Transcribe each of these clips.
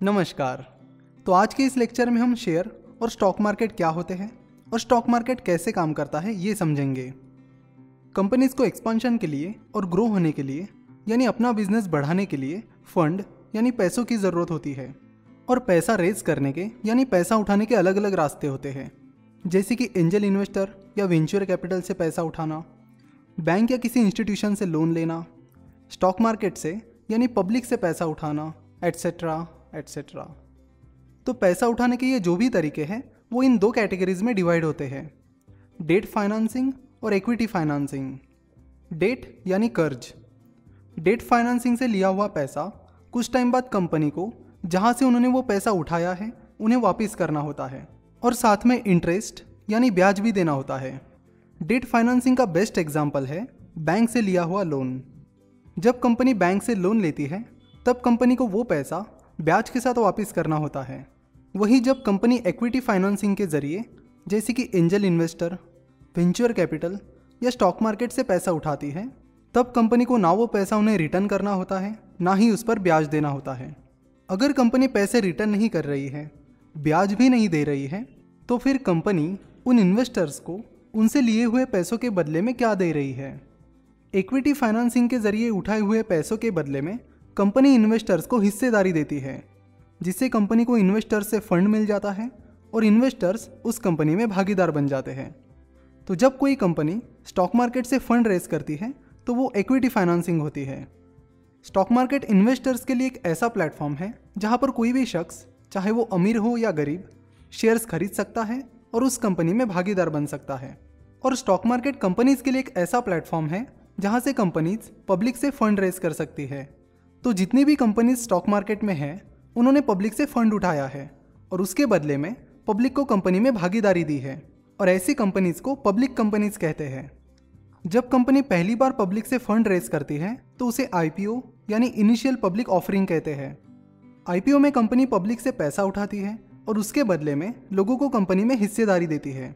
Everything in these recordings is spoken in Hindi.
नमस्कार। तो आज के इस लेक्चर में हम शेयर और स्टॉक मार्केट क्या होते हैं और स्टॉक मार्केट कैसे काम करता है ये समझेंगे। कंपनीज़ को एक्सपांशन के लिए और ग्रो होने के लिए, यानी अपना बिज़नेस बढ़ाने के लिए फंड यानी पैसों की ज़रूरत होती है और पैसा रेज करने के, यानी पैसा उठाने के अलग अलग रास्ते होते हैं। जैसे कि एंजल इन्वेस्टर या वेंचर कैपिटल से पैसा उठाना बैंक या किसी इंस्टीट्यूशन से लोन लेना स्टॉक मार्केट से, यानी पब्लिक से पैसा उठाना एट्सेट्रा एट्सेट्रा तो पैसा उठाने के ये जो भी तरीके हैं, वो इन दो कैटेगरीज में डिवाइड होते हैं। डेट फाइनेंसिंग और इक्विटी फाइनेंसिंग डेट यानी कर्ज। डेट फाइनेंसिंग से लिया हुआ पैसा कुछ टाइम बाद कंपनी को, जहाँ से उन्होंने वो पैसा उठाया है, उन्हें वापस करना होता है। और साथ में इंटरेस्ट यानी ब्याज भी देना होता है। डेट फाइनेंसिंग का बेस्ट एग्ज़ाम्पल है बैंक से लिया हुआ लोन जब कंपनी बैंक से लोन लेती है, तब कंपनी को वो पैसा ब्याज के साथ वापस करना होता है। वही जब कंपनी इक्विटी फाइनेंसिंग के ज़रिए, जैसे कि एंजल इन्वेस्टर वेंचर कैपिटल या स्टॉक मार्केट से पैसा उठाती है, तब कंपनी को ना वो पैसा उन्हें रिटर्न करना होता है, ना ही उस पर ब्याज देना होता है। अगर कंपनी पैसे रिटर्न नहीं कर रही है, ब्याज भी नहीं दे रही है तो फिर कंपनी उन इन्वेस्टर्स को उनसे लिए हुए पैसों के बदले में क्या दे रही है? इक्विटी फाइनेंसिंग के ज़रिए उठाए हुए पैसों के बदले में कंपनी इन्वेस्टर्स को हिस्सेदारी देती है, जिससे कंपनी को इन्वेस्टर्स से फंड मिल जाता है और इन्वेस्टर्स उस कंपनी में भागीदार बन जाते हैं। तो जब कोई कंपनी स्टॉक मार्केट से फंड रेज करती है तो वो इक्विटी फाइनेंसिंग होती है। स्टॉक मार्केट इन्वेस्टर्स के लिए एक ऐसा प्लेटफॉर्म है, जहाँ पर कोई भी शख्स, चाहे वो अमीर हो या गरीब, शेयर्स खरीद सकता है और उस कंपनी में भागीदार बन सकता है। और स्टॉक मार्केट कंपनीज़ के लिए एक ऐसा प्लेटफॉर्म है, जहाँ से कंपनीज़ पब्लिक से फंड रेज कर सकती है। तो जितनी भी कंपनीज़ स्टॉक मार्केट में है, उन्होंने पब्लिक से फंड उठाया है और उसके बदले में पब्लिक को कंपनी में भागीदारी दी है और ऐसी कंपनीज़ को पब्लिक कंपनीज़ कहते हैं। जब कंपनी पहली बार पब्लिक से फंड रेज करती है तो उसे आईपीओ यानी इनिशियल पब्लिक ऑफरिंग कहते हैं। आईपीओ में कंपनी पब्लिक से पैसा उठाती है और उसके बदले में लोगों को कंपनी में हिस्सेदारी देती है।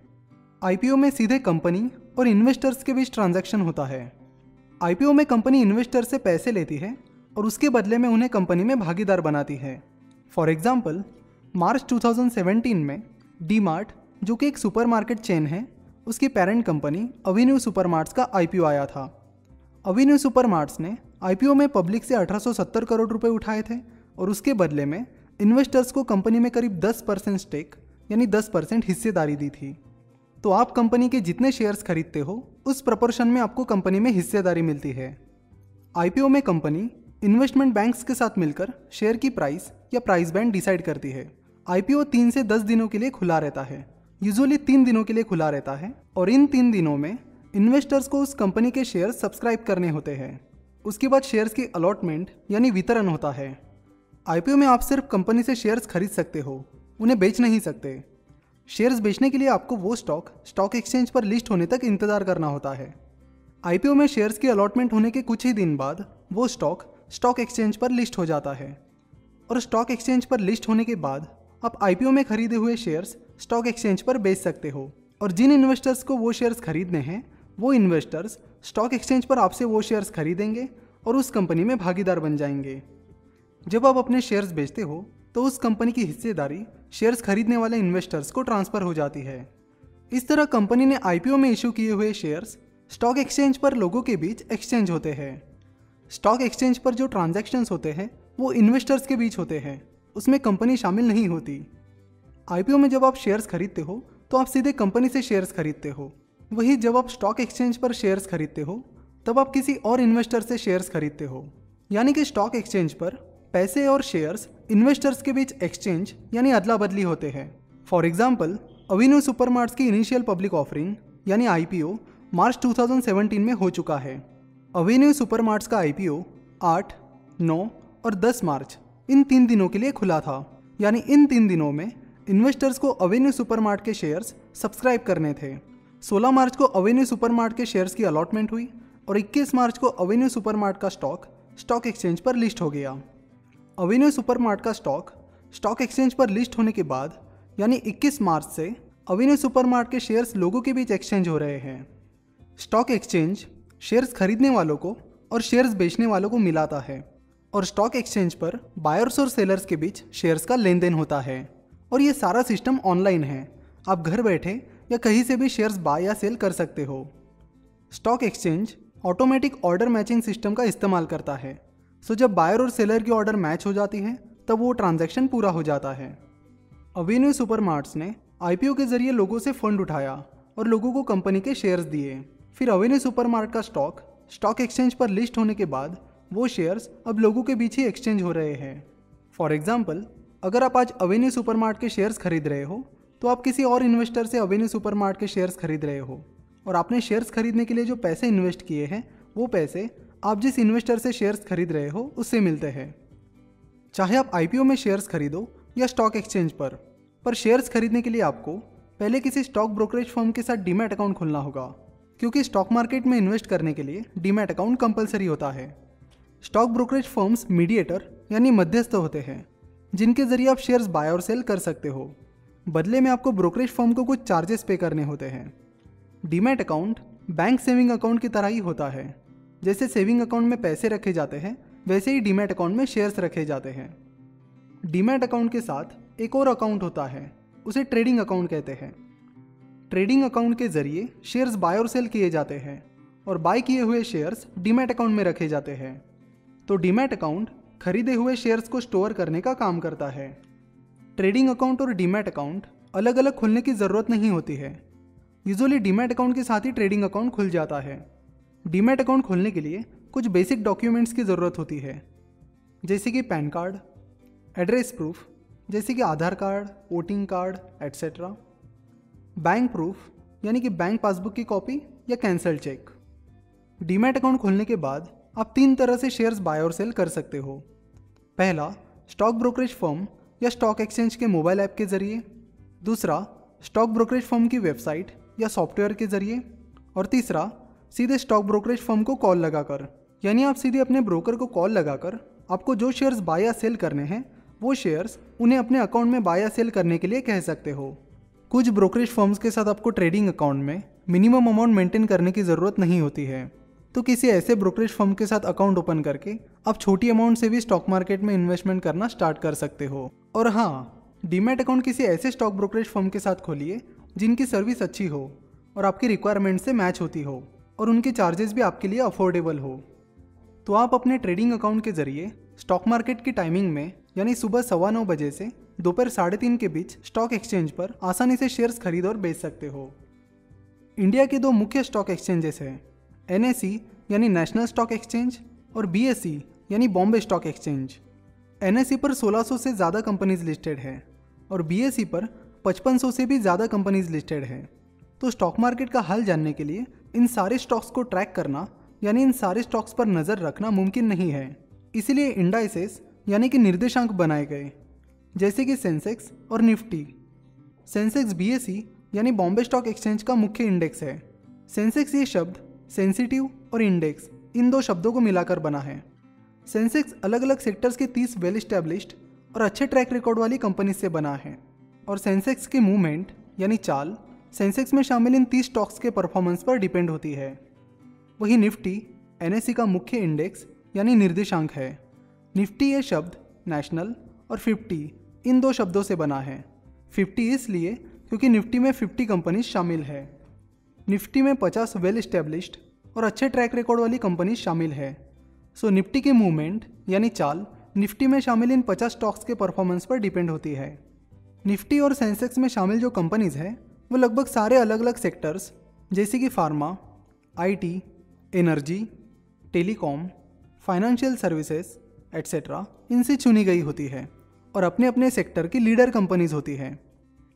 आईपीओ में सीधे कंपनी और इन्वेस्टर्स के बीच ट्रांजैक्शन होता है। आईपीओ में कंपनी इन्वेस्टर से पैसे लेती है और उसके बदले में उन्हें कंपनी में भागीदार बनाती है। फॉर एग्ज़ाम्पल मार्च 2017 में डी मार्ट जो कि एक सुपरमार्केट चेन है, उसकी पेरेंट कंपनी अवेन्यू सुपरमार्ट्स का आईपीओ आया था। अवेन्यू सुपरमार्ट्स ने आईपीओ में पब्लिक से 1870 करोड़ रुपए उठाए थे और उसके बदले में इन्वेस्टर्स को कंपनी में करीब 10 परसेंट स्टेक, यानी 10 परसेंट हिस्सेदारी दी थी। तो आप कंपनी के जितने शेयर्स खरीदते हो, उस प्रपोर्शन में आपको कंपनी में हिस्सेदारी मिलती है। आईपीओ में कंपनी इन्वेस्टमेंट बैंक्स के साथ मिलकर शेयर की प्राइस या प्राइस बैंड डिसाइड करती है। आईपीओ तीन से दस दिनों के लिए खुला रहता है। यूजुअली तीन दिनों के लिए खुला रहता है और इन तीन दिनों में इन्वेस्टर्स को उस कंपनी के शेयर सब्सक्राइब करने होते हैं। उसके बाद शेयर्स की अलॉटमेंट यानी वितरण होता है। आईपीओ में आप सिर्फ़ कंपनी से शेयर्स खरीद सकते हो, उन्हें बेच नहीं सकते। शेयर्स बेचने के लिए आपको वो स्टॉक स्टॉक एक्सचेंज पर लिस्ट होने तक इंतज़ार करना होता है। आईपीओ में शेयर्स की अलॉटमेंट होने के कुछ ही दिन बाद वो स्टॉक स्टॉक एक्सचेंज पर लिस्ट हो जाता है। और स्टॉक एक्सचेंज पर लिस्ट होने के बाद, आप आईपीओ में खरीदे हुए शेयर्स स्टॉक एक्सचेंज पर बेच सकते हो। और जिन इन्वेस्टर्स को वो शेयर्स खरीदने हैं, वो इन्वेस्टर्स स्टॉक एक्सचेंज पर आपसे वो शेयर्स खरीदेंगे और उस कंपनी में भागीदार बन जाएँगे। जब आप अपने शेयर्स बेचते हो तो उस कंपनी की हिस्सेदारी शेयर्स खरीदने वाले इन्वेस्टर्स को ट्रांसफ़र हो जाती है। इस तरह कंपनी ने आईपीओ में इशू किए हुए शेयर्स स्टॉक एक्सचेंज पर लोगों के बीच एक्सचेंज होते हैं। स्टॉक एक्सचेंज पर जो ट्रांजैक्शंस होते हैं, वो इन्वेस्टर्स के बीच होते हैं। उसमें कंपनी शामिल नहीं होती। आईपीओ में जब आप शेयर्स खरीदते हो तो आप सीधे कंपनी से शेयर्स खरीदते हो। वही जब आप स्टॉक एक्सचेंज पर शेयर्स खरीदते हो, तब आप किसी और इन्वेस्टर से शेयर्स खरीदते हो। यानी कि स्टॉक एक्सचेंज पर पैसे और शेयर्स इन्वेस्टर्स के बीच एक्सचेंज, यानी अदला बदली होते हैं। फॉर एग्ज़ाम्पल अविन्यू सुपरमार्ट्स की इनिशियल पब्लिक ऑफरिंग, यानी आईपीओ, मार्च 2017 में हो चुका है। अवेन्यू सुपरमार्ट्स का आईपीओ 8, 9 और 10 मार्च इन तीन दिनों के लिए खुला था। यानी इन तीन दिनों में इन्वेस्टर्स को अवेन्यू सुपरमार्ट के शेयर्स सब्सक्राइब करने थे। 16 मार्च को अवेन्यू सुपरमार्ट के शेयर्स की अलॉटमेंट हुई और 21 मार्च को अवेन्यू सुपरमार्ट का स्टॉक स्टॉक एक्सचेंज पर लिस्ट हो गया। अवेन्यू सुपरमार्ट का स्टॉक स्टॉक एक्सचेंज पर लिस्ट होने के बाद यानी 21 मार्च से अवेन्यू सुपरमार्ट के शेयर्स लोगों के बीच एक्सचेंज हो रहे हैं। स्टॉक एक्सचेंज शेयर्स खरीदने वालों को और शेयर्स बेचने वालों को मिलाता है और स्टॉक एक्सचेंज पर बायर्स और सेलर्स के बीच शेयर्स का लेन देन होता है। और ये सारा सिस्टम ऑनलाइन है। आप घर बैठे या कहीं से भी शेयर्स बाय या सेल कर सकते हो। Stock exchange automatic order matching system का इस्तेमाल करता है। सो जब बायर और सेलर की ऑर्डर मैच हो जाती है, तब वो ट्रांजैक्शन पूरा हो जाता है। अवेन्यू सुपरमार्ट्स ने आईपीओ के ज़रिए लोगों से फंड उठाया और लोगों को कंपनी के शेयर्स दिए। फिर अवेन्यू सुपरमार्ट का स्टॉक स्टॉक एक्सचेंज पर लिस्ट होने के बाद, वो शेयर्स अब लोगों के बीच ही एक्सचेंज हो रहे हैं। फॉर एग्ज़ाम्पल अगर आप आज अवेन्यू सुपरमार्ट के शेयर्स खरीद रहे हो तो आप किसी और इन्वेस्टर से अवेन्यू सुपरमार्ट के शेयर्स खरीद रहे हो। और आपने शेयर्स खरीदने के लिए जो पैसे इन्वेस्ट किए हैं, वो पैसे आप जिस इन्वेस्टर से शेयर्स खरीद रहे हो, उससे मिलते हैं। चाहे आप आईपीओ में शेयर्स खरीदो या स्टॉक एक्सचेंज पर पर शेयर्स खरीदने के लिए आपको पहले किसी स्टॉक ब्रोकरेज फर्म के साथ डीमेट अकाउंट खोलना होगा। क्योंकि स्टॉक मार्केट में इन्वेस्ट करने के लिए डीमैट अकाउंट कंपलसरी होता है। स्टॉक ब्रोकरेज फर्म्स मीडिएटर यानी मध्यस्थ होते हैं, जिनके ज़रिए आप शेयर्स बाय और सेल कर सकते हो। बदले में आपको ब्रोकरेज फर्म को कुछ चार्जेस पे करने होते हैं। Demat account bank saving account की तरह ही होता है। जैसे सेविंग अकाउंट में पैसे रखे जाते हैं, वैसे ही डीमैट अकाउंट में शेयर्स रखे जाते हैं। डीमैट अकाउंट के साथ एक और अकाउंट होता है, उसे ट्रेडिंग अकाउंट कहते हैं। ट्रेडिंग अकाउंट के ज़रिए शेयर्स बाय और सेल किए जाते हैं और बाय किए हुए शेयर्स डीमैट अकाउंट में रखे जाते हैं। तो डीमैट अकाउंट खरीदे हुए शेयर्स को स्टोर करने का काम करता है। ट्रेडिंग अकाउंट और डीमैट अकाउंट अलग अलग खुलने की ज़रूरत नहीं होती है। यूजुअली डीमैट अकाउंट के साथ ही ट्रेडिंग अकाउंट खुल जाता है। डीमैट अकाउंट खोलने के लिए कुछ बेसिक डॉक्यूमेंट्स की ज़रूरत होती है, जैसे कि पैन कार्ड, एड्रेस प्रूफ, जैसे कि Aadhaar card, voting card etcetera bank proof यानी कि बैंक पासबुक की कॉपी या कैंसल चेक डीमैट अकाउंट खोलने के बाद आप तीन तरह से शेयर्स बाय और सेल कर सकते हो। पहला स्टॉक ब्रोकरेज फर्म या स्टॉक एक्सचेंज के मोबाइल ऐप के ज़रिए। दूसरा स्टॉक ब्रोकरेज फर्म की वेबसाइट या सॉफ्टवेयर के ज़रिए। और तीसरा, सीधे स्टॉक ब्रोकरेज फर्म को कॉल लगाकर, यानी आप सीधे अपने ब्रोकर को कॉल लगाकर आपको जो शेयर्स बाय या सेल करने हैं, वो शेयर्स उन्हें अपने अकाउंट में बाय या सेल करने के लिए कह सकते हो। कुछ ब्रोकरेज फर्म्स के साथ आपको ट्रेडिंग अकाउंट में मिनिमम अमाउंट मेंटेन करने की ज़रूरत नहीं होती है। तो किसी ऐसे ब्रोकरेज फर्म के साथ अकाउंट ओपन करके आप छोटी अमाउंट से भी स्टॉक मार्केट में इन्वेस्टमेंट करना स्टार्ट कर सकते हो। और हाँ डीमेट अकाउंट किसी ऐसे स्टॉक ब्रोकरेज फर्म के साथ खोलिए जिनकी सर्विस अच्छी हो और आपकी रिक्वायरमेंट से मैच होती हो और उनके चार्जेस भी आपके लिए अफोर्डेबल हो। तो आप अपने ट्रेडिंग अकाउंट के ज़रिए स्टॉक मार्केट की टाइमिंग में यानी सुबह सवा नौ बजे से दोपहर साढ़े तीन के बीच स्टॉक एक्सचेंज पर आसानी से शेयर्स खरीद और बेच सकते हो। इंडिया के दो मुख्य स्टॉक एक्सचेंजेस हैं एन यानी नेशनल स्टॉक एक्सचेंज और बी यानी बॉम्बे स्टॉक एक्सचेंज एन पर 1600 से ज़्यादा कंपनीज़ लिस्टेड है और बी पर 5500 से भी ज़्यादा कंपनीज़ लिस्टेड है। तो स्टॉक मार्केट का हाल जानने के लिए इन सारे स्टॉक्स को ट्रैक करना, यानी इन सारे स्टॉक्स पर नज़र रखना मुमकिन नहीं है। इसीलिए इंडाइसेस यानी कि निर्देशांक बनाए गए। जैसे कि सेंसेक्स और निफ्टी। सेंसेक्स बी यानी बॉम्बे स्टॉक एक्सचेंज का मुख्य इंडेक्स है। सेंसेक्स ये शब्द, सेंसिटिव और इंडेक्स, इन दो शब्दों को मिलाकर बना है। सेंसेक्स अलग अलग सेक्टर्स के 30 वेल स्टैब्लिश्ड और अच्छे ट्रैक रिकॉर्ड वाली कंपनी से बना है। और सेंसेक्स की मूवमेंट, यानी चाल, सेंसेक्स में शामिल इन 30 स्टॉक्स के परफॉर्मेंस पर डिपेंड होती है। वही निफ्टी एनएससी का मुख्य इंडेक्स, यानी निर्देशांक है। निफ्टी ये शब्द, नेशनल और 50 इन दो शब्दों से बना है। 50 इसलिए क्योंकि निफ्टी में 50 कंपनीज़ शामिल है। निफ्टी में 50 वेल स्टेब्लिश्ड और अच्छे ट्रैक रिकॉर्ड वाली कंपनीज़ शामिल है। सो निफ्टी की मूवमेंट यानी चाल निफ्टी में शामिल इन 50 स्टॉक्स के परफॉर्मेंस पर डिपेंड होती है। निफ्टी और सेंसेक्स में शामिल जो कंपनीज़ हैं वो लगभग सारे अलग अलग सेक्टर्स जैसे कि pharma IT, energy telecom financial services etcetera इनसे चुनी गई होती है। और अपने अपने सेक्टर की लीडर कंपनीज़ होती है।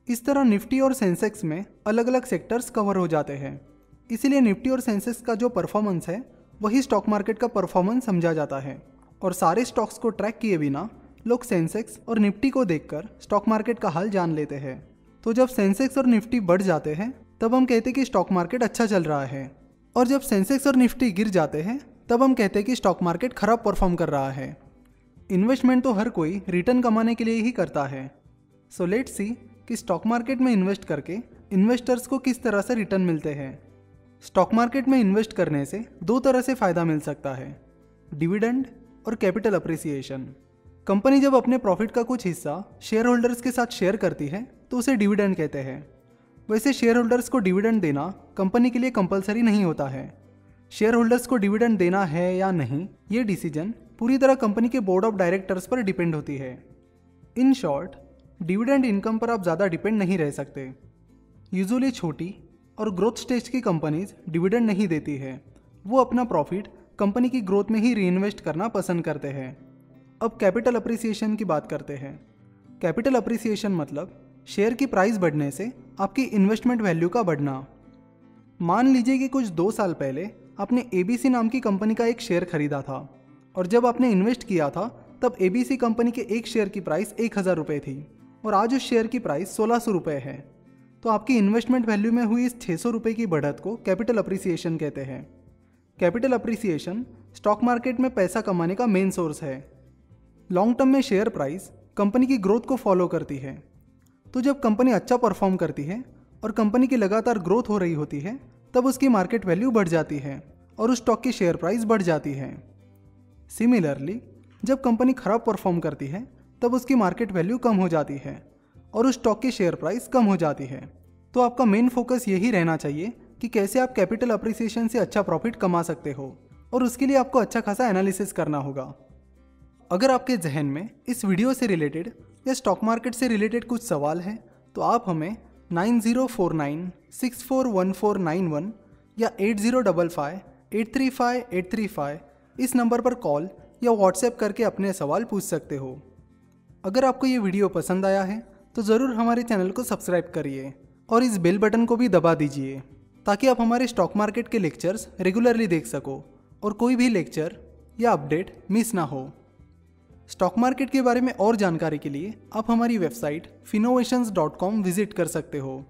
इस तरह निफ्टी और सेंसेक्स में अलग अलग सेक्टर्स कवर हो जाते हैं। इसीलिए निफ्टी और सेंसेक्स का जो परफॉर्मेंस है, वही स्टॉक मार्केट का परफॉर्मेंस समझा जाता है। और सारे स्टॉक्स को ट्रैक किए बिना, लोग सेंसेक्स और निफ्टी को देखकर स्टॉक मार्केट का हाल जान लेते हैं। तो जब सेंसेक्स और निफ्टी बढ़ जाते हैं, तब हम कहते कि स्टॉक मार्केट अच्छा चल रहा है। और जब सेंसेक्स और निफ्टी गिर जाते हैं, तब हम कहते हैं कि स्टॉक मार्केट खराब परफॉर्म कर रहा है। इन्वेस्टमेंट तो हर कोई रिटर्न कमाने के लिए ही करता है। सो लेट सी कि स्टॉक मार्केट में इन्वेस्ट करके इन्वेस्टर्स को किस तरह से रिटर्न मिलते हैं। स्टॉक मार्केट में इन्वेस्ट करने से दो तरह से फ़ायदा मिल सकता है। डिविडेंड और कैपिटल अप्रिसिएशन कंपनी जब अपने प्रॉफिट का कुछ हिस्सा शेयर होल्डर्स के साथ शेयर करती है तो उसे डिविडेंड कहते हैं। वैसे शेयर होल्डर्स को डिविडेंड देना कंपनी के लिए कंपलसरी नहीं होता है। शेयर होल्डर्स को डिविडेंड देना है या नहीं, ये डिसीज़न पूरी तरह कंपनी के बोर्ड ऑफ़ डायरेक्टर्स पर डिपेंड होती है। इन शॉर्ट डिविडेंड इनकम पर आप ज़्यादा डिपेंड नहीं रह सकते। यूजुअली छोटी और ग्रोथ स्टेज की कंपनीज़ डिविडेंड नहीं देती है। वो अपना प्रॉफिट कंपनी की ग्रोथ में ही री करना पसंद करते हैं। अब कैपिटल अप्रिसिएशन की बात करते हैं। कैपिटल अप्रिसिएशन मतलब शेयर की प्राइस बढ़ने से आपकी इन्वेस्टमेंट वैल्यू का बढ़ना। मान लीजिए कि कुछ दो साल पहले आपने एबीसी नाम की कंपनी का एक शेयर खरीदा था। और जब आपने इन्वेस्ट किया था, तब एबीसी कंपनी के एक शेयर की प्राइस एक हज़ार रुपये थी और आज उस शेयर की प्राइस सोलह सौ रुपये है। तो आपकी इन्वेस्टमेंट वैल्यू में हुई इस छः सौ रुपये की बढ़त को कैपिटल अप्रिसिएशन कहते हैं। कैपिटल अप्रिसिएशन स्टॉक मार्केट में पैसा कमाने का मेन सोर्स है। लॉन्ग टर्म में शेयर प्राइस कंपनी की ग्रोथ को फॉलो करती है। तो जब कंपनी अच्छा परफॉर्म करती है और कंपनी की लगातार ग्रोथ हो रही होती है, तब उसकी मार्केट वैल्यू बढ़ जाती है और उस स्टॉक की शेयर प्राइस बढ़ जाती है। सिमिलरली जब कंपनी खराब परफॉर्म करती है, तब उसकी मार्केट वैल्यू कम हो जाती है और उस स्टॉक की शेयर प्राइस कम हो जाती है। तो आपका मेन फोकस यही रहना चाहिए कि कैसे आप कैपिटल अप्रिसिएशन से अच्छा प्रॉफिट कमा सकते हो और उसके लिए आपको अच्छा खासा एनालिसिस करना होगा। अगर आपके जहन में इस वीडियो से रिलेटेड या स्टॉक मार्केट से रिलेटेड कुछ सवाल हैं तो आप हमें nine zero four nine six four one four nine one या eight zero double five eight three five eight three five इस नंबर पर कॉल या व्हाट्सएप करके अपने सवाल पूछ सकते हो। अगर आपको ये वीडियो पसंद आया है तो ज़रूर हमारे चैनल को सब्सक्राइब करिए और इस बेल बटन को भी दबा दीजिए, ताकि आप हमारे स्टॉक मार्केट के लेक्चर्स रेगुलरली देख सको और कोई भी लेक्चर या अपडेट मिस ना हो। स्टॉक मार्केट के बारे में और जानकारी के लिए आप हमारी website Finnovations dot com visit कर सकते हो।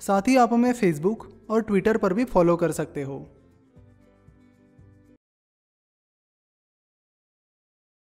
साथ ही आप हमें फेसबुक और ट्विटर पर भी फॉलो कर सकते हो।